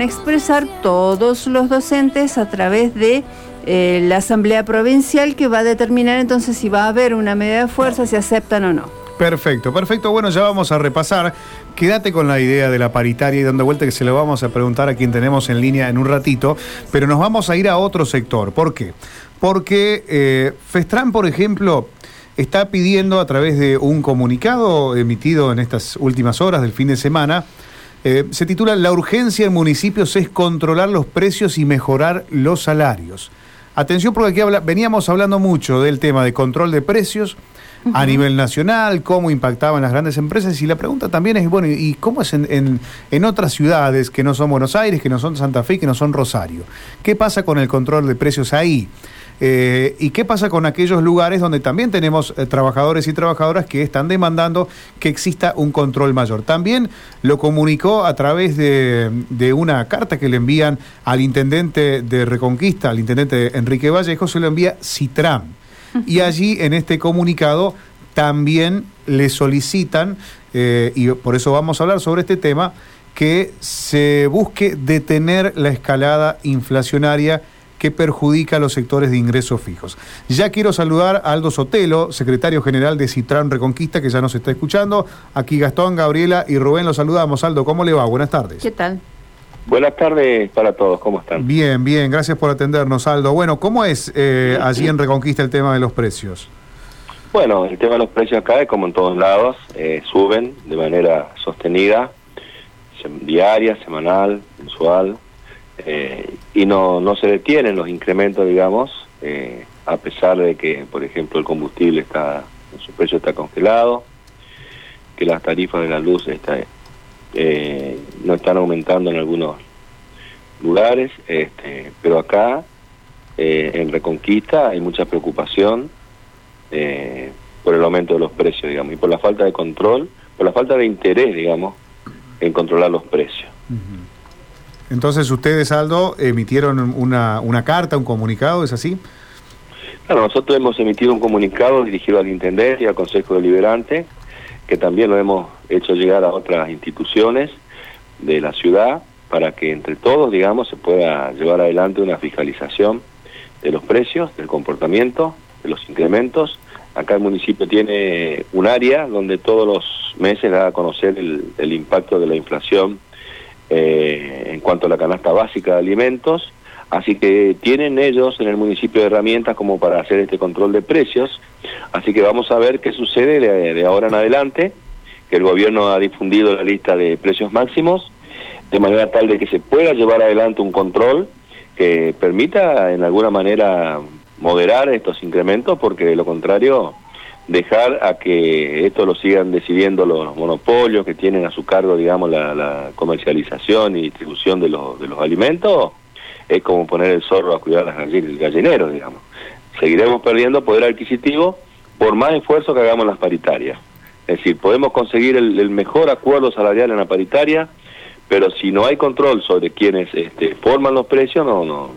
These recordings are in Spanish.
expresar todos los docentes a través de eh, la Asamblea Provincial que va a determinar entonces si va a haber una medida de fuerza, si aceptan o no. Perfecto, perfecto. Bueno, ya vamos a repasar. Quédate con la idea de la paritaria y dando vuelta que se lo vamos a preguntar a quien tenemos en línea en un ratito, pero nos vamos a ir a otro sector. ¿Por qué? Porque eh, Festran, por ejemplo, está pidiendo a través de un comunicado emitido en estas últimas horas del fin de semana, eh, se titula La urgencia en municipios es controlar los precios y mejorar los salarios. Atención porque aquí veníamos hablando mucho del tema de control de precios a nivel nacional, cómo impactaban las grandes empresas y la pregunta también es, bueno, ¿y cómo es en, en otras ciudades que no son Buenos Aires, que no son Santa Fe, que no son Rosario? ¿Qué pasa con el control de precios ahí? Eh, ¿Y qué pasa con aquellos lugares donde también tenemos eh, trabajadores y trabajadoras que están demandando que exista un control mayor? También lo comunicó a través de, una carta que le envían al intendente de Reconquista, al intendente Enrique Vallejo, se lo envía Citram. Y allí en este comunicado también le solicitan, eh, y por eso vamos a hablar sobre este tema, que se busque detener la escalada inflacionaria que perjudica a los sectores de ingresos fijos. Ya quiero saludar a Aldo Sotelo, secretario general de Citran Reconquista, que ya nos está escuchando. Aquí Gastón, Gabriela y Rubén los saludamos. Aldo, ¿cómo le va? Buenas tardes. ¿Qué tal? Buenas tardes para todos, ¿cómo están? Bien, bien, gracias por atendernos, Aldo. Bueno, ¿cómo es eh, allí en Reconquista el tema de los precios? Bueno, el tema de los precios acá, como en todos lados, eh, suben de manera sostenida, diaria, semanal, mensual, eh, y no, no se detienen los incrementos, digamos, eh, a pesar de que, por ejemplo, el combustible está, su precio está congelado, que las tarifas de la luz está, eh, no están aumentando en algunos lugares, este, pero acá, en Reconquista, hay mucha preocupación por el aumento de los precios, digamos, y por la falta de control, por la falta de interés, digamos, en controlar los precios. Entonces ustedes, Aldo, emitieron una, una carta, un comunicado, ¿es así? Claro, nosotros hemos emitido un comunicado dirigido al Intendente y al Consejo Deliberante, que también lo hemos hecho llegar a otras instituciones de la ciudad para que entre todos, digamos, se pueda llevar adelante una fiscalización de los precios, del comportamiento, de los incrementos. Acá el municipio tiene un área donde todos los meses da a conocer el, el impacto de la inflación eh, en cuanto a la canasta básica de alimentos, así que tienen ellos en el municipio herramientas como para hacer este control de precios, así que vamos a ver qué sucede de, ahora en adelante, que el gobierno ha difundido la lista de precios máximos, de manera tal de que se pueda llevar adelante un control que permita en alguna manera moderar estos incrementos, porque de lo contrario dejar a que esto lo sigan decidiendo los monopolios que tienen a su cargo, digamos, la, comercialización y distribución de, los, de los alimentos, es como poner el zorro a cuidar las gallinas, el gallinero, digamos. Seguiremos perdiendo poder adquisitivo por más esfuerzo que hagamos en las paritarias. Es decir, podemos conseguir el, mejor acuerdo salarial en la paritaria, pero si no hay control sobre quienes este, forman los precios, no, no,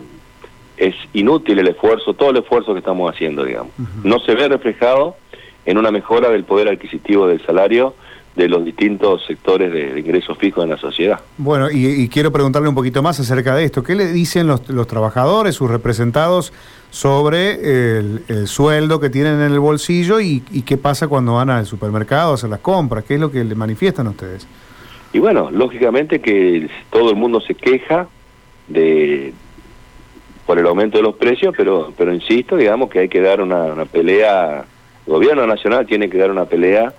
es inútil el esfuerzo, todo el esfuerzo que estamos haciendo, digamos. No se ve reflejado en una mejora del poder adquisitivo del salario de los distintos sectores de, ingresos fijos en la sociedad. Bueno, y, quiero preguntarle un poquito más acerca de esto. ¿Qué le dicen los, trabajadores, sus representados, sobre el, sueldo que tienen en el bolsillo y, qué pasa cuando van al supermercado a hacer las compras? ¿Qué es lo que le manifiestan a ustedes? Y bueno, lógicamente que todo el mundo se queja de por el aumento de los precios, pero pero insisto, digamos que hay que dar una pelea el gobierno nacional tiene que dar una pelea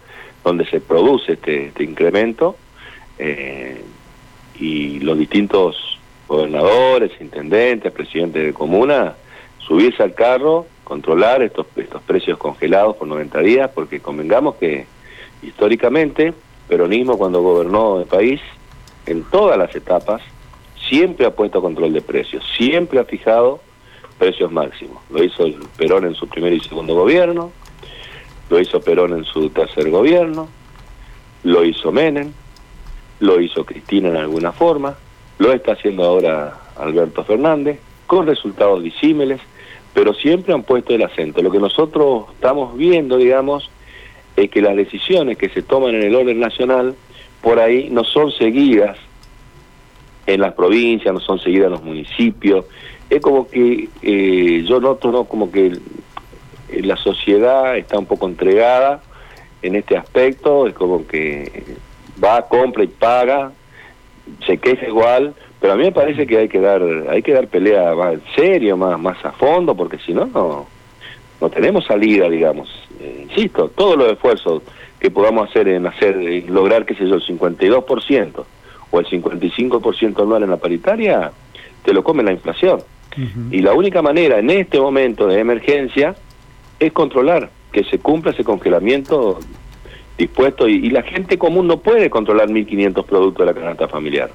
donde se produce este, este incremento eh, y los distintos gobernadores, intendentes, presidentes de comuna, subirse al carro, controlar estos, estos precios congelados por 90 días, porque convengamos que históricamente, peronismo cuando gobernó el país, en todas las etapas, siempre ha puesto control de precios, siempre ha fijado precios máximos. Lo hizo el Perón en su primer y segundo gobierno, lo hizo Perón en su tercer gobierno, lo hizo Menem, lo hizo Cristina en alguna forma, lo está haciendo ahora Alberto Fernández, con resultados disímiles, pero siempre han puesto el acento. Lo que nosotros estamos viendo, digamos, es que las decisiones que se toman en el orden nacional por ahí no son seguidas en las provincias, no son seguidas en los municipios. Es como que eh, yo noto ¿no? como que la sociedad está un poco entregada en este aspecto, es como que va, compra y paga, se queja igual, pero a mí me parece que hay que dar hay que dar pelea más en serio, más, más a fondo, porque si no, no, no tenemos salida, digamos. Eh, insisto, todos los esfuerzos que podamos hacer en hacer lograr, qué sé yo, el 52% o el 55% anual en la paritaria, te lo come la inflación. Y la única manera en este momento de emergencia es controlar que se cumpla ese congelamiento dispuesto y, la gente común no puede controlar 1.500 productos de la canasta familiar.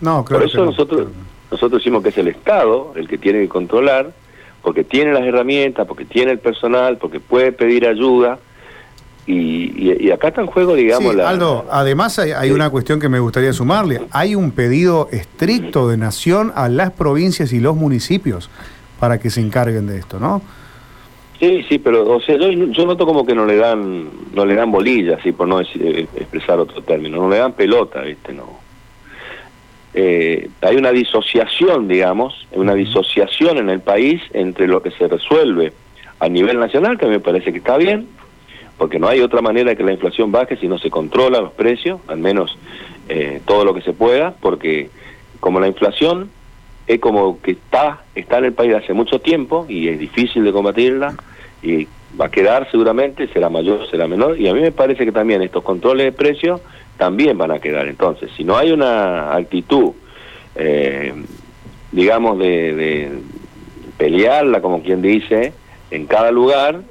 No, claro. Por eso nosotros, nosotros decimos que es el Estado el que tiene que controlar, porque tiene las herramientas, porque tiene el personal, porque puede pedir ayuda. Y, acá está en juego, digamos, la... Aldo, además hay, una cuestión que me gustaría sumarle. Hay un pedido estricto de nación a las provincias y los municipios para que se encarguen de esto, ¿no? Sí, sí, pero o sea, yo, yo noto como que no le dan no le dan bolillas, así por no decir, eh, expresar otro término, no le dan pelota, ¿viste? No. Eh, hay una disociación, digamos, una disociación en el país entre lo que se resuelve a nivel nacional, que me parece que está bien, porque no hay otra manera de que la inflación baje si no se controla los precios, al menos eh, todo lo que se pueda, porque como la inflación es como que está, está en el país hace mucho tiempo y es difícil de combatirla y va a quedar seguramente, será mayor, será menor, y a mí me parece que también estos controles de precios también van a quedar. Entonces, si no hay una actitud, eh, digamos, de, pelearla, como quien dice, en cada lugar,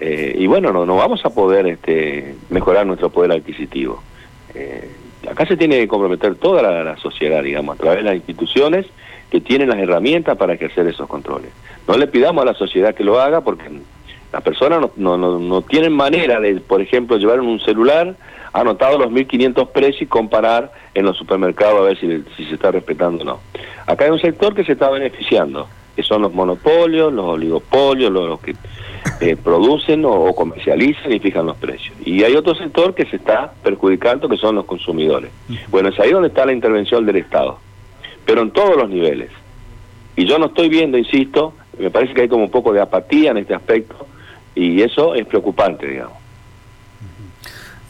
eh, y bueno, no, no vamos a poder este, mejorar nuestro poder adquisitivo. Eh, acá se tiene que comprometer toda la, sociedad, digamos, a través de las instituciones que tienen las herramientas para hacer esos controles. No le pidamos a la sociedad que lo haga porque las personas no, no, no, tienen manera de, por ejemplo, llevar un celular anotado los 1.500 precios y comparar en los supermercados a ver si, si se está respetando o no. Acá hay un sector que se está beneficiando, que son los monopolios, los oligopolios, los, que eh, producen o, comercializan y fijan los precios. Y hay otro sector que se está perjudicando, que son los consumidores. Bueno, es ahí donde está la intervención del Estado, pero en todos los niveles. Y yo no estoy viendo, insisto, me parece que hay como un poco de apatía en este aspecto, y eso es preocupante, digamos.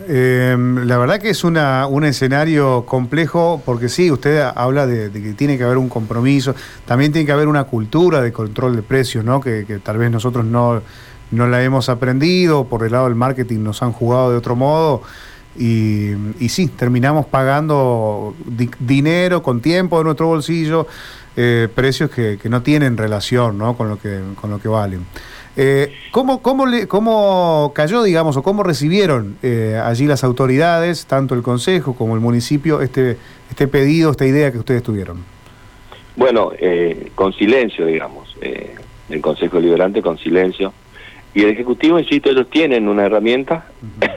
Em, la verdad que es una, un escenario complejo porque sí, usted habla de, que tiene que haber un compromiso, también tiene que haber una cultura de control de precios, ¿no? que, tal vez nosotros no, no la hemos aprendido, por el lado del marketing nos han jugado de otro modo y, y sí, terminamos pagando dinero con tiempo de nuestro bolsillo, eh, precios que, que, no tienen relación ¿no? Con, lo que, con lo que valen. Eh, ¿cómo, cómo, le, ¿Cómo cayó, digamos, o cómo recibieron eh, allí las autoridades, tanto el Consejo como el municipio, este, este pedido, esta idea que ustedes tuvieron? Bueno, eh, con silencio, digamos. Eh, el Consejo Liberante con silencio. Y el Ejecutivo, insisto, ellos tienen una herramienta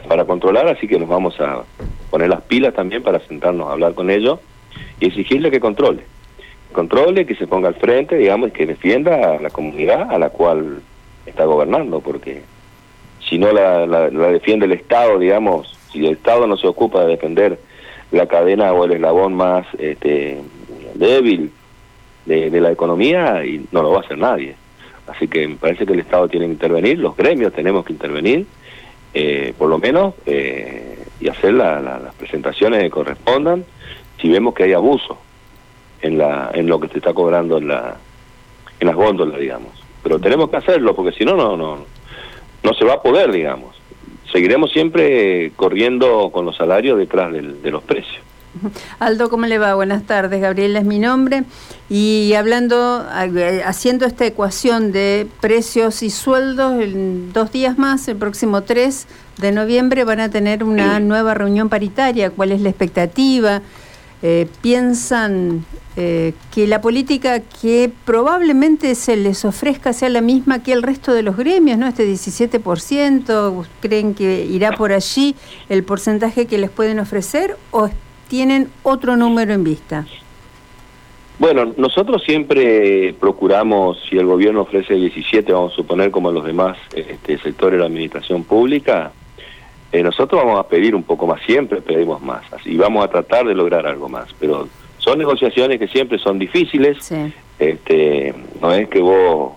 para controlar, así que nos vamos a poner las pilas también para sentarnos a hablar con ellos y exigirle que controle. Controle, que se ponga al frente, digamos, y que defienda a la comunidad a la cual está gobernando, porque si no la, la, defiende el Estado, digamos, si el Estado no se ocupa de defender la cadena o el eslabón más este, débil de, la economía, y no lo va a hacer nadie. Así que me parece que el Estado tiene que intervenir, los gremios tenemos que intervenir, eh, por lo menos, eh, y hacer las presentaciones que correspondan si vemos que hay abuso en, la, en lo que se está cobrando en, la, en las góndolas, digamos pero tenemos que hacerlo porque si no, no, no, no se va a poder, digamos. Seguiremos siempre corriendo con los salarios detrás de los precios. Aldo, ¿cómo le va? Buenas tardes. Gabriela es mi nombre. Y hablando, eh, haciendo esta ecuación de precios y sueldos, en dos días más, el próximo 3 de noviembre, van a tener una nueva reunión paritaria. ¿Cuál es la expectativa? Eh, ¿Piensan eh, que la política que probablemente se les ofrezca sea la misma que el resto de los gremios, ¿no? Este 17%, ¿creen que irá por allí el porcentaje que les pueden ofrecer o tienen otro número en vista? Bueno, nosotros siempre procuramos, si el gobierno ofrece 17, vamos a suponer como los demás este, sectores de la administración pública, eh, nosotros vamos a pedir un poco más, siempre pedimos más, así vamos a tratar de lograr algo más, pero son negociaciones que siempre son difíciles, Sí. este, no es que vos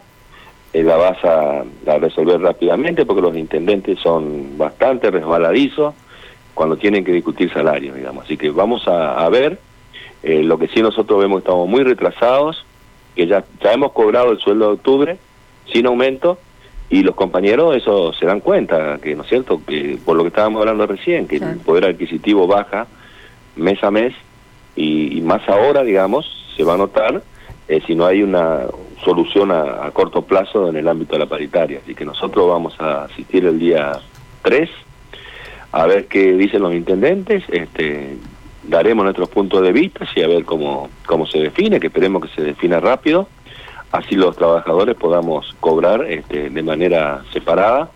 eh, la vas a, a resolver rápidamente porque los intendentes son bastante resbaladizos cuando tienen que discutir salarios, digamos. Así que vamos a, a ver, eh, lo que sí nosotros vemos que estamos muy retrasados, que ya, ya hemos cobrado el sueldo de octubre sin aumento y los compañeros eso se dan cuenta, que no es cierto, que por lo que estábamos hablando recién, que Claro. el poder adquisitivo baja mes a mes y, y más ahora, digamos, se va a notar eh, si no hay una solución a, a corto plazo en el ámbito de la paritaria. Así que nosotros vamos a asistir el día 3 a ver qué dicen los intendentes, este, daremos nuestros puntos de vista y a ver cómo, cómo se define, que esperemos que se defina rápido, así los trabajadores podamos cobrar este, de manera separada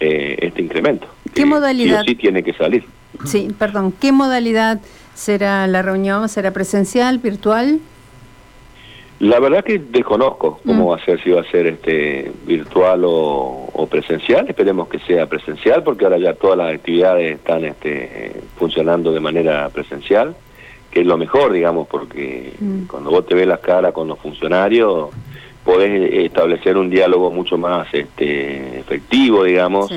eh, este incremento. ¿Qué que modalidad? Sí o sí tiene que salir. Sí, perdón, ¿qué modalidad será la reunión? ¿Será presencial, virtual? La verdad que desconozco cómo Mm. va a ser, si va a ser este virtual o, o presencial. Esperemos que sea presencial, porque ahora ya todas las actividades están este, eh, funcionando de manera presencial, que es lo mejor, digamos, porque Mm. cuando vos te ves las caras con los funcionarios, podés eh, establecer un diálogo mucho más este, efectivo, digamos, Sí.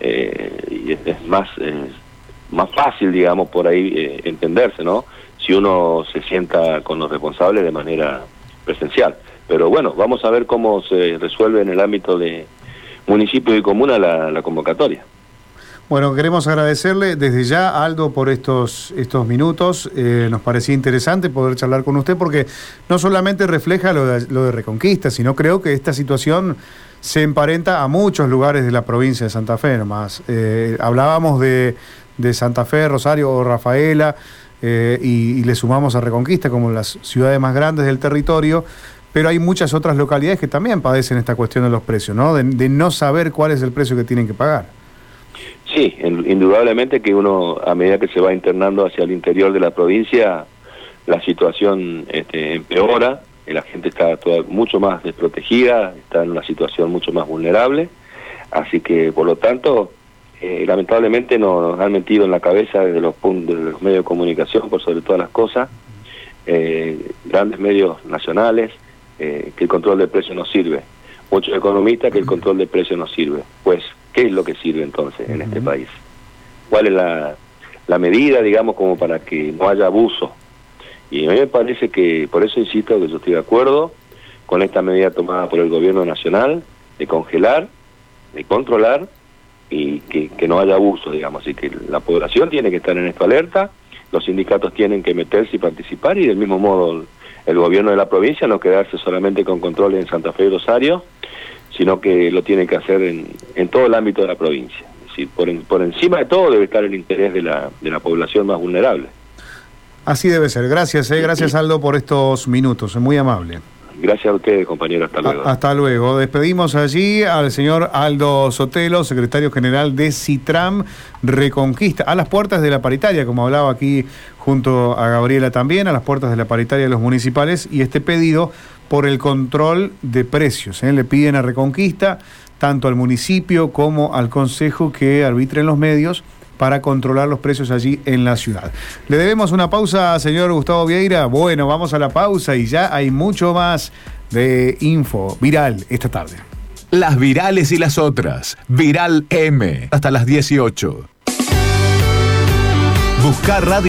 eh, y es, es más más fácil, digamos, por ahí eh, entenderse, ¿no? Si uno se sienta con los responsables de manera presencial. Pero bueno, vamos a ver cómo se resuelve en el ámbito de municipio y comuna la, la convocatoria. Bueno, queremos agradecerle desde ya, Aldo, por estos, estos minutos. Eh, nos parecía interesante poder charlar con usted porque no solamente refleja lo de, lo de Reconquista, sino creo que esta situación se emparenta a muchos lugares de la provincia de Santa Fe nomás. Eh, hablábamos de, de Santa Fe, Rosario o Rafaela eh, y, le sumamos a Reconquista como las ciudades más grandes del territorio. Pero hay muchas otras localidades que también padecen esta cuestión de los precios, ¿no? De no saber cuál es el precio que tienen que pagar. Sí, en- indudablemente que uno, a medida que se va internando hacia el interior de la provincia, la situación este, empeora, la gente está toda- mucho más desprotegida, está en una situación mucho más vulnerable, así que por lo tanto, eh, lamentablemente nos han metido en la cabeza desde los, desde los medios de comunicación, por sobre todas las cosas, eh, grandes medios nacionales, eh, que el control del precio no sirve. Muchos economistas que el control del precio no sirve. Pues, ¿qué es lo que sirve entonces en este país? ¿Cuál es la, la medida, digamos, como para que no haya abuso? Y a mí me parece que, por eso insisto que yo estoy de acuerdo con esta medida tomada por el gobierno nacional de congelar, de controlar y que, que no haya abuso, digamos. Así que la población tiene que estar en esto alerta, los sindicatos tienen que meterse y participar y del mismo modo el gobierno de la provincia no quedarse solamente con controles en Santa Fe y Rosario, sino que lo tiene que hacer en, en todo el ámbito de la provincia. Es decir, por, en- por encima de todo debe estar el interés de la, de la población más vulnerable. Así debe ser. Gracias, eh. gracias Aldo por estos minutos. Es muy amable. Gracias a ustedes, compañeros. Hasta luego. Hasta luego. Despedimos allí al señor Aldo Sotelo, secretario general de Citram Reconquista, a las puertas de la paritaria, como hablaba aquí junto a Gabriela también, a las puertas de la paritaria de los municipales, y este pedido por el control de precios. ¿eh? Le piden a Reconquista, tanto al municipio como al consejo, que arbitren los medios para controlar los precios allí en la ciudad. Le debemos una pausa, señor Gustavo Vieira. Bueno, vamos a la pausa y ya hay mucho más de info viral esta tarde. Las virales y las otras. Viral M. Hasta las 18. Buscar radio.